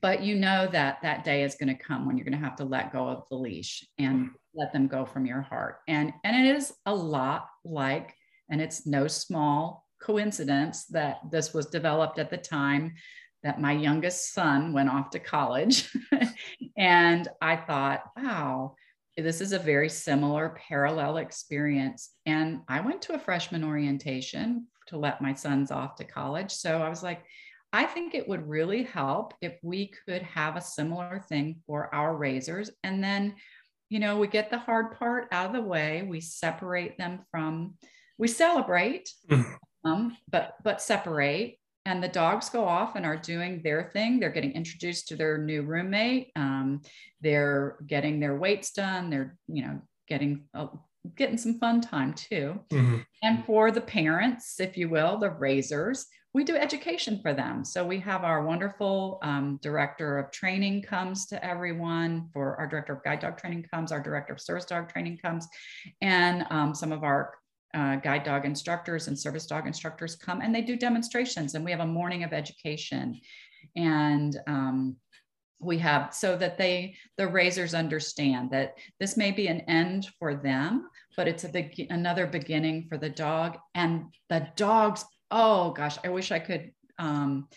but you know that that day is going to come when you're going to have to let go of the leash and let them go from your heart and and it is a lot like and it's no small coincidence that this was developed at the time that my youngest son went off to college <laughs> and i thought wow this is a very similar parallel experience. And I went to a freshman orientation to let my sons off to college. So I was like, I think it would really help if we could have a similar thing for our raisers. And then, you know, we get the hard part out of the way, we separate them from, we celebrate, mm-hmm. um, but but separate. And the dogs go off and are doing their thing. They're getting introduced to their new roommate. Um, they're getting their weights done. They're, you know, getting uh, getting some fun time too. Mm-hmm. And for the parents, if you will, the raisers, we do education for them. So we have our wonderful um, director of training comes to everyone. For our director of guide dog training comes, our director of service dog training comes, and um, some of our uh, guide dog instructors and service dog instructors come and they do demonstrations. And we have a morning of education, and um, we have so that they the raisers understand that this may be an end for them but it's a big another beginning for the dog and the dogs oh gosh, I wish I could um,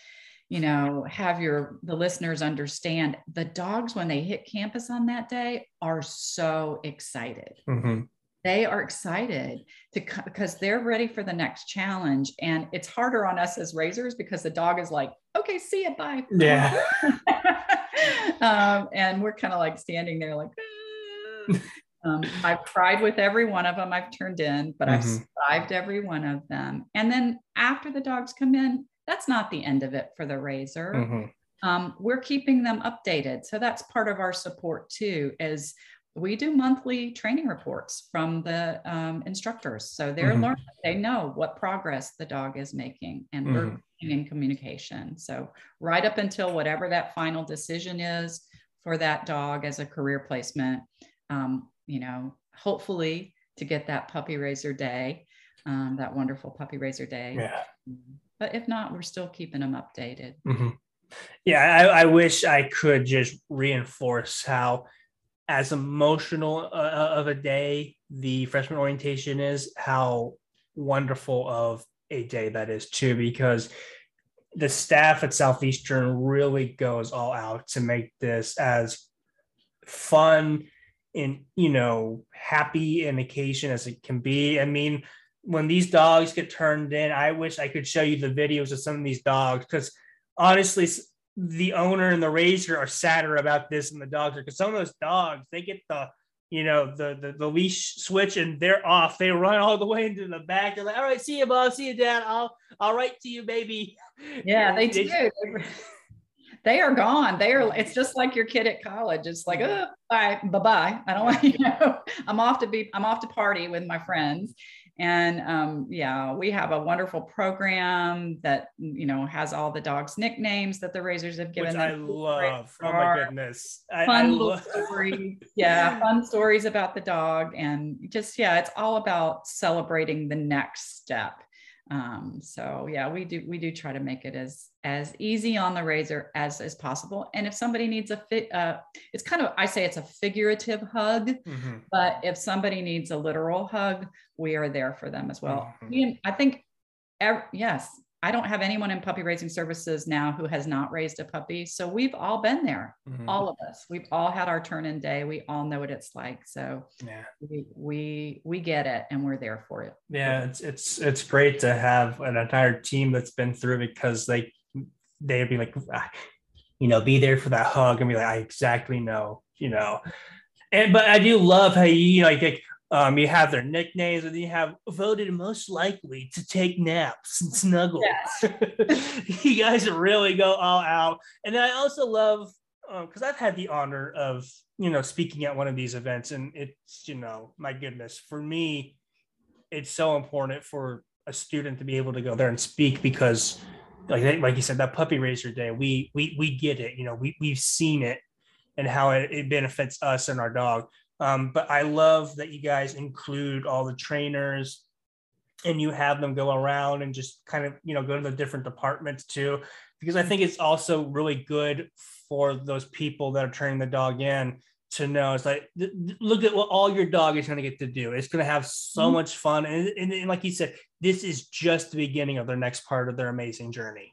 you know, have your the listeners understand the dogs when they hit campus on that day are so excited. Mm-hmm. They are excited to because they're ready for the next challenge, and it's harder on us as raisers because the dog is like, "Okay, see you, bye." Yeah. <laughs> um, and we're kind of like standing there, like. Ah. <laughs> Um, I've cried with every one of them I've turned in, but mm-hmm. I've survived every one of them. And then after the dogs come in, that's not the end of it for the raiser. Mm-hmm. Um, we're keeping them updated. So that's part of our support too, is we do monthly training reports from the um, instructors. So they're mm-hmm. learning, they know what progress the dog is making and we're mm-hmm. in communication. So right up until whatever that final decision is for that dog as a career placement, um, you know, hopefully to get that puppy raiser day, um, that wonderful puppy raiser day. Yeah. But if not, we're still keeping them updated. Mm-hmm. Yeah, I, I, wish I could just reinforce how, as emotional uh, uh, of a day the freshman orientation is, how wonderful of a day that is too, because the staff at Southeastern really goes all out to make this as fun and you know happy an occasion as it can be. I mean, when these dogs get turned in, I wish I could show you the videos of some of these dogs because honestly, the owner and the raiser are sadder about this than the dogs are because some of those dogs they get the you know the, the the leash switch and they're off. They run all the way into the back. They're like, "All right, see you, boss. See you, dad. I'll I'll write to you, baby." <laughs> Yeah, they do <laughs> they are gone. They are, it's just like your kid at college. It's like, oh, bye, bye bye. I don't want, <laughs> you know, I'm off to be, I'm off to party with my friends. And um, yeah, we have a wonderful program that, you know, has all the dogs' nicknames that the Raisers have given Which them. I love. Oh my goodness. I, fun I love- stories. Yeah, <laughs> fun stories about the dog. And just, yeah, it's all about celebrating the next step um, so yeah, we do we do try to make it as as easy on the raiser as as possible. And if somebody needs a fit, uh, it's kind of I say it's a figurative hug, mm-hmm. but if somebody needs a literal hug, we are there for them as well. Mm-hmm. I think, every, yes, I don't have anyone in puppy raising services now who has not raised a puppy. So we've all been there, mm-hmm. all of us. We've all had our turn in day. We all know what it's like. So yeah, we we, we get it, and we're there for it. Yeah, it's it's it's great to have an entire team that's been through because they they'd be like, ah, you know, be there for that hug and be like, I exactly know, you know. And but I do love how you, know, like um, you have their nicknames, and you have voted most likely to take naps and snuggle. Yes. <laughs> you guys really go all out. And I also love because um, I've had the honor of you know speaking at one of these events, and it's you know my goodness for me, it's so important for a student to be able to go there and speak because like like you said that puppy raiser day we we we get it you know we we've seen it and how it, it benefits us and our dog um, but I love that you guys include all the trainers and you have them go around and just kind of, you know, go to the different departments too, because I think it's also really good for those people that are training the dog in to know it's like look at what all your dog is going to get to do. It's going to have so mm-hmm. much fun. And, and, and, like you said this is just the beginning of their next part of their amazing journey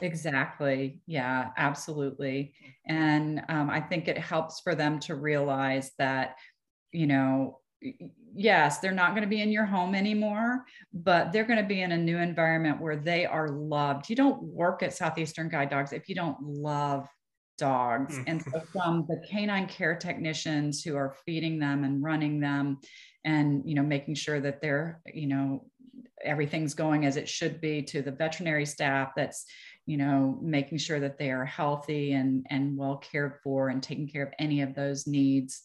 Exactly. Yeah, absolutely. And um, I think it helps for them to realize that you know, yes, they're not going to be in your home anymore, but they're going to be in a new environment where they are loved. You don't work at Southeastern Guide Dogs if you don't love dogs. Mm-hmm. And so from the canine care technicians who are feeding them and running them and, you know, making sure that they're, you know, everything's going as it should be to the veterinary staff that's you know making sure that they are healthy and and well cared for and taking care of any of those needs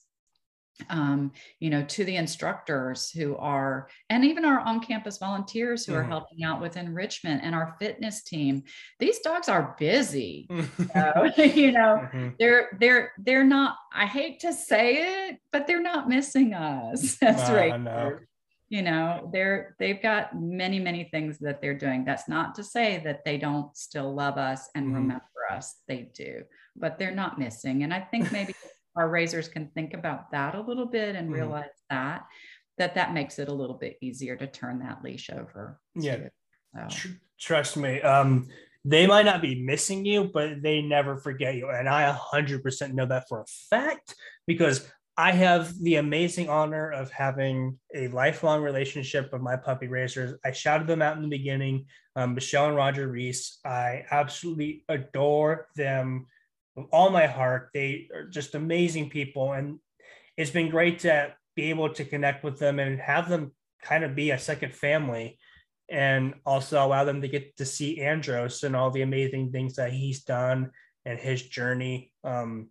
um, you know, to the instructors who are, and even our on-campus volunteers who mm. are mm-hmm. helping out with enrichment and our fitness team. These dogs are busy. <laughs> so, <laughs> you know, mm-hmm. they're they're they're not. I hate to say it, but they're not missing us. <laughs> That's right. You know, they're they've got many many things that they're doing. That's not to say that they don't still love us and mm. remember us. They do, but they're not missing. And I think maybe <laughs> our raisers can think about that a little bit and mm realize that that that makes it a little bit easier to turn that leash over yeah so. Tr- trust me um they might not be missing you but they never forget you and i 100% know that for a fact because I have the amazing honor of having a lifelong relationship with my puppy raisers. I shouted them out in the beginning, um, Michelle and Roger Reese. I absolutely adore them with all my heart. They are just amazing people. And it's been great to be able to connect with them and have them kind of be a second family and also allow them to get to see Andros and all the amazing things that he's done and his journey. Um,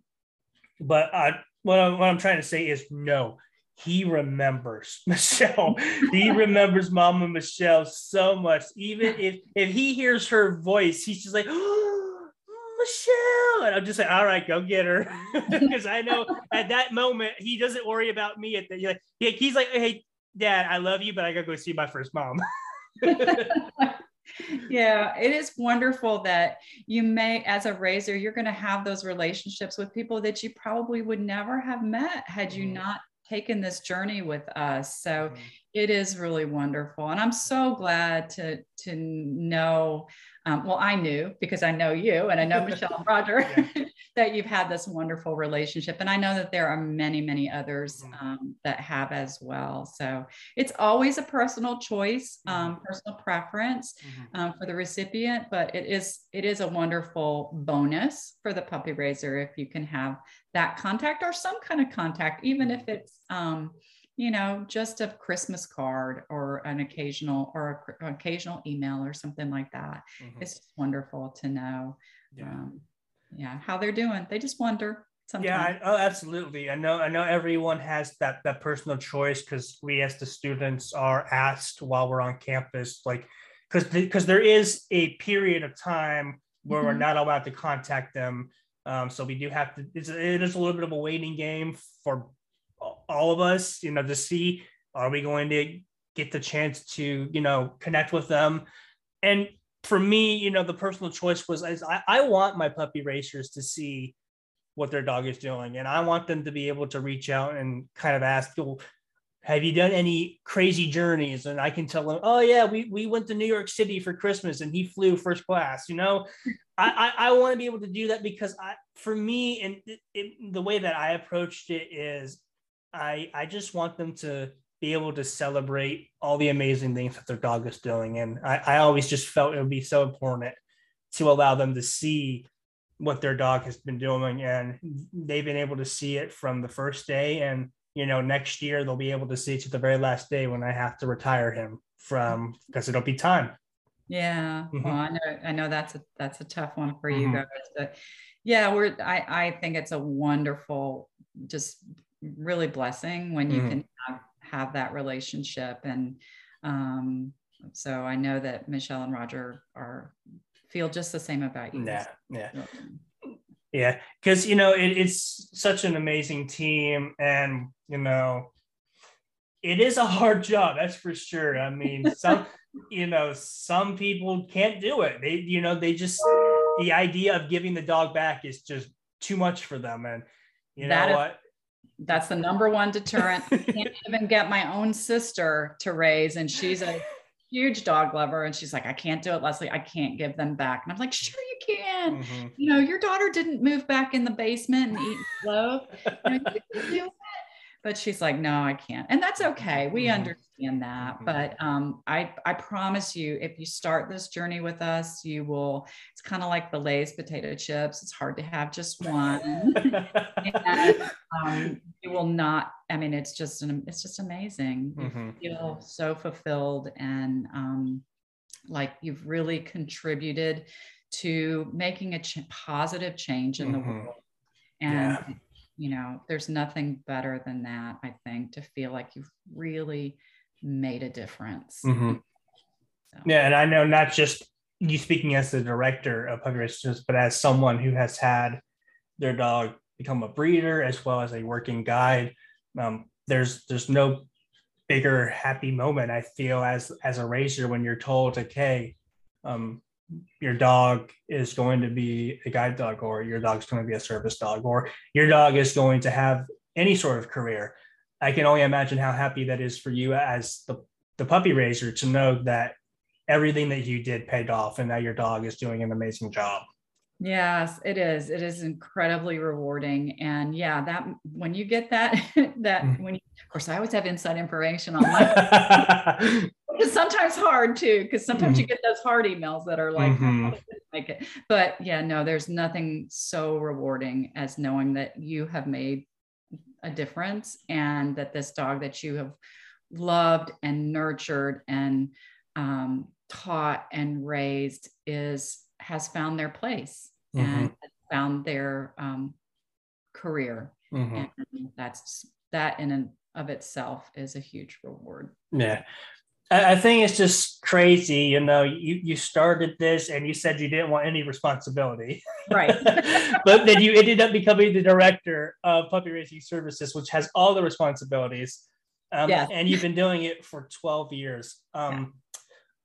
but uh, what, I, what I'm trying to say is no, he remembers <laughs> Michelle. he remembers Mama Michelle so much. Even if if he hears her voice, he's just like, oh, <gasps> Michelle. And I'm just like, all right, go get her. <laughs> Because I know at that moment, he doesn't worry about me. At the, he's like, hey, dad, I love you, but I got to go see my first mom. <laughs> yeah, it is wonderful that you may, as a raiser, you're going to have those relationships with people that you probably would never have met had you mm. not taken this journey with us. So mm. it is really wonderful, and I'm so glad to to know um, well, I knew because I know you and I know <laughs> Michelle and Roger <laughs> that you've had this wonderful relationship. And I know that there are many, many others mm-hmm. um, that have as well. So it's always a personal choice, um, mm-hmm. personal preference mm-hmm. um, for the recipient, but it is it is a wonderful bonus for the puppy raiser if you can have that contact or some kind of contact, even if it's um, you know, just a Christmas card or an occasional or an occasional email or something like that. Mm-hmm. It's wonderful to know. Yeah. Um, yeah, how they're doing. They just wonder. Sometimes. Yeah, I, oh, absolutely. I know. I know everyone has that that personal choice because we, as the students, are asked while we're on campus, like, because because there is a period of time where mm-hmm. we're not allowed to contact them. Um, so we do have to. It's, it is a little bit of a waiting game for all of us, you know, to see are we going to get the chance to, you know, connect with them. And for me, you know, the personal choice was I, I want my puppy raisers to see what their dog is doing. And I want them to be able to reach out and kind of ask, well, have you done any crazy journeys? And I can tell them, oh yeah, we, we went to New York City for Christmas and he flew first class, you know, <laughs> I, I, I want to be able to do that because I, for me, and it, it, the way that I approached it is I I just want them to be able to celebrate all the amazing things that their dog is doing. And I, I always just felt it would be so important to allow them to see what their dog has been doing. And they've been able to see it from the first day. And, you know, next year they'll be able to see it to the very last day when I have to retire him from because it'll be time. Yeah. Mm-hmm. Well, I know I know that's a that's a tough one for you mm-hmm. guys. But yeah, we're I, I think it's a wonderful just really blessing when you mm-hmm. can have, have, that relationship. And um, so i know that michelle and roger are feel just the same about you. Yeah yeah. Yeah because you know it, it's such an amazing team and you know it is a hard job that's for sure. I mean <laughs> some you know some people can't do it. They you know they just the idea of giving the dog back is just too much for them. And you know that what that's the number one deterrent. I <laughs> can't even get my own sister to raise, and she's a huge dog lover. And she's like, I can't do it, Leslie. I can't give them back. And I'm like, sure you can. Mm-hmm. You know, your daughter didn't move back in the basement and eat <laughs> loaf. You know, but she's like, no, I can't. And that's okay. We Mhm. understand that. Mhm. But um, I, I promise you, if you start this journey with us, you will, it's kind of like the Lay's potato chips. It's hard to have just one. <laughs> and not, I mean, it's just, an, it's just amazing. You Mhm. feel so fulfilled and um, like you've really contributed to making a ch- positive change in the Mhm. world. And Yeah. you know, there's nothing better than that, I think, to feel like you've really made a difference. Mhm. So, Yeah, and I know not just you speaking as the director of puppy rescues, but as someone who has had their dog become a breeder as well as a working guide. Um, there's there's no bigger happy moment I feel as as a raiser when you're told, okay, um, your dog is going to be a guide dog, or your dog's going to be a service dog, or your dog is going to have any sort of career. I can only imagine how happy that is for you as the, the puppy raiser to know that everything that you did paid off and that your dog is doing an amazing job. Yes, it is. It is incredibly rewarding. And yeah, that when you get that, <laughs> that Mm. when you, of course, I always have inside information on my <laughs> <laughs> it's sometimes hard too because sometimes you Mm-hmm. get those hard emails that are like Mhm. "Oh, make it but yeah no there's nothing so rewarding as knowing that you have made a difference and that this dog that you have loved and nurtured and um, taught and raised is has found their place and found their um, career Mhm. and that's that in and of itself is a huge reward Yeah. I, I think it's just crazy. You know, you, you started this and you said you didn't want any responsibility. right <laughs> but then you ended up becoming the director of puppy raising services, which has all the responsibilities. Um, Yes. And you've been doing it for 12 years. Um,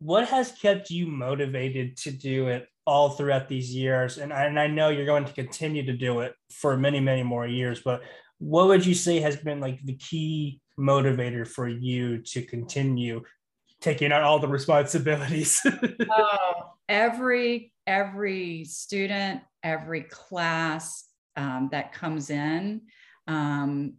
What has kept you motivated to do it all throughout these years? And I, and I know you're going to continue to do it for many, many more years, but what would you say has been like the key motivator for you to continue taking on all the responsibilities? <laughs> oh, every every student, every class um, that comes in um,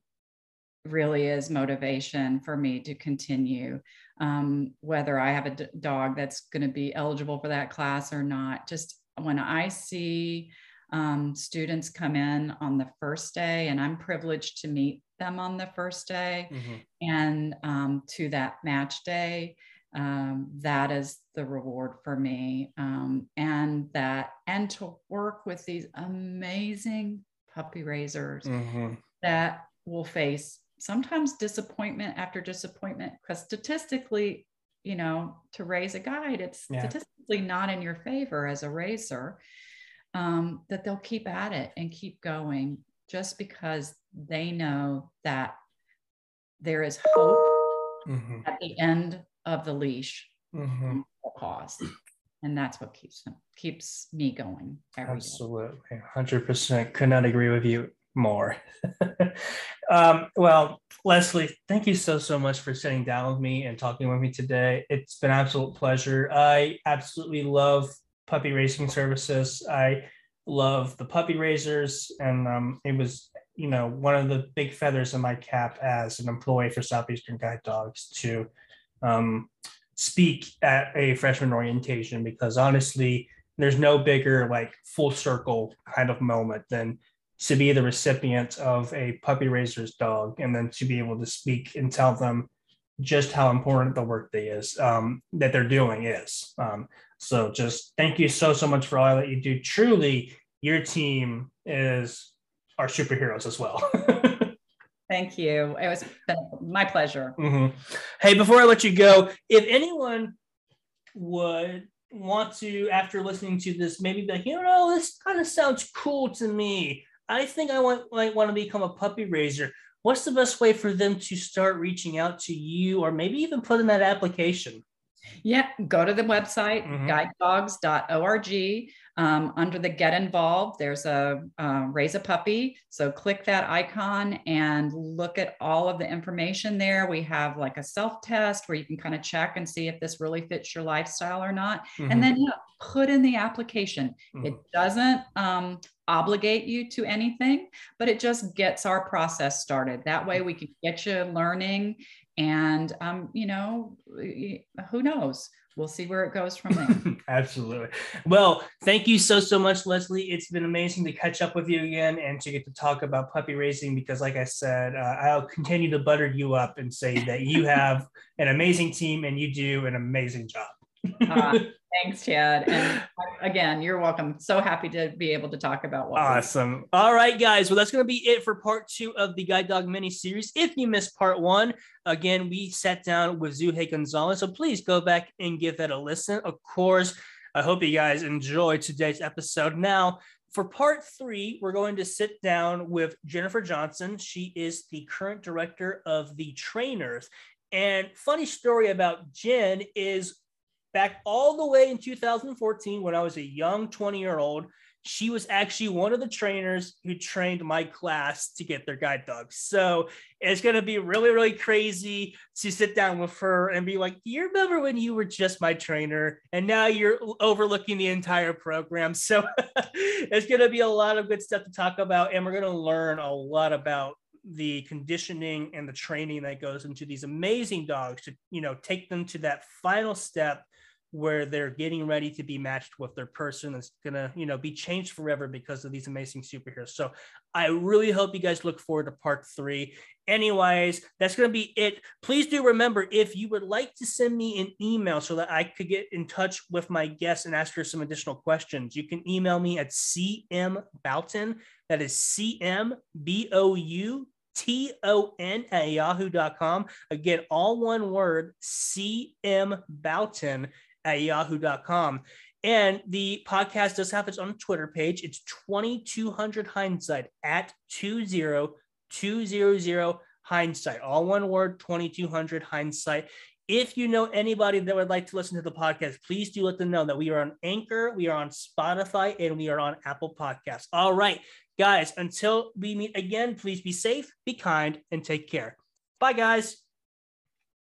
really is motivation for me to continue. Um, whether I have a d- dog that's going to be eligible for that class or not, just when I see um, students come in on the first day, and I'm privileged to meet them on the first day, Mhm. and um, to that match day um, that is the reward for me um, and that and to work with these amazing puppy raisers Mhm. that will face sometimes disappointment after disappointment because statistically you know to raise a guide it's Yeah. statistically not in your favor as a raiser um, that they'll keep at it and keep going just because they know that there is hope Mhm. at the end of the leash Mhm. at cost. And that's what keeps them keeps me going every day. Absolutely, hundred percent. Could not agree with you more. <laughs> um, well, Leslie, thank you so so much for sitting down with me and talking with me today. It's been an absolute pleasure. I absolutely love puppy raising services. I love the puppy raisers, and um, it was you know one of the big feathers in my cap as an employee for Southeastern Guide Dogs to um, speak at a freshman orientation because honestly there's no bigger like full circle kind of moment than to be the recipient of a puppy raiser's dog and then to be able to speak and tell them just how important the work they is um, that they're doing is um, so just thank you so so much for all that you do truly your team is our superheroes as well <laughs> Thank you. It was my pleasure. Mhm. Hey, before I let you go, if anyone would want to, after listening to this, maybe be like, you know, this kind of sounds cool to me. I think I want might want to become a puppy raiser. What's the best way for them to start reaching out to you, or maybe even put in that application? Yeah, go to the website Mhm. guidedogs.org. Um, under the get involved, there's a uh, raise a puppy. So click that icon and look at all of the information there. We have like a self test where you can kind of check and see if this really fits your lifestyle or not. Mm-hmm. And then yeah, put in the application. Mm-hmm. It doesn't um, obligate you to anything, but it just gets our process started. That way we can get you learning and um, you know, who knows? We'll see where it goes from there. <laughs> Absolutely. Well, thank you so, so much, Leslie. It's been amazing to catch up with you again and to get to talk about puppy raising because, like I said, uh, I'll continue to butter you up and say that you have an amazing team and you do an amazing job. <laughs> uh, Thanks, Chad. And again, you're welcome. So happy to be able to talk about what. Awesome. All right, guys. Well, that's going to be it for part two of the Guide Dog mini series. If you missed part one, again, we sat down with Zuhei Gonzalez. So please go back and give that a listen. Of course, I hope you guys enjoyed today's episode. Now, for part three, we're going to sit down with Jennifer Johnson. She is the current director of the trainers. And funny story about Jen is back all the way in 2014 when I was a young 20 year old. She was actually one of the trainers who trained my class to get their guide dogs. So it's going to be really, really crazy to sit down with her and be like, you remember when you were just my trainer and now you're overlooking the entire program? So <laughs> it's going to be a lot of good stuff to talk about. And we're going to learn a lot about the conditioning and the training that goes into these amazing dogs to you know take them to that final step where they're getting ready to be matched with their person that's gonna you know be changed forever because of these amazing superheroes. So i really hope you guys look forward to part three. Anyways that's gonna be it. Please do remember if you would like to send me an email so that i could get in touch with my guests and ask her some additional questions you can email me at cm bouton that is cm b-o-u T-O-N at yahoo.com. Again, all one word, C-M Bouton at yahoo.com. And the podcast does have its own Twitter page. It's 2200 hindsight at 20200 hindsight. All one word, 2200 hindsight. If you know anybody that would like to listen to the podcast, please do let them know that we are on Anchor, we are on Spotify, and we are on Apple Podcasts. All right, guys, until we meet again, please be safe, be kind, and take care. Bye, guys.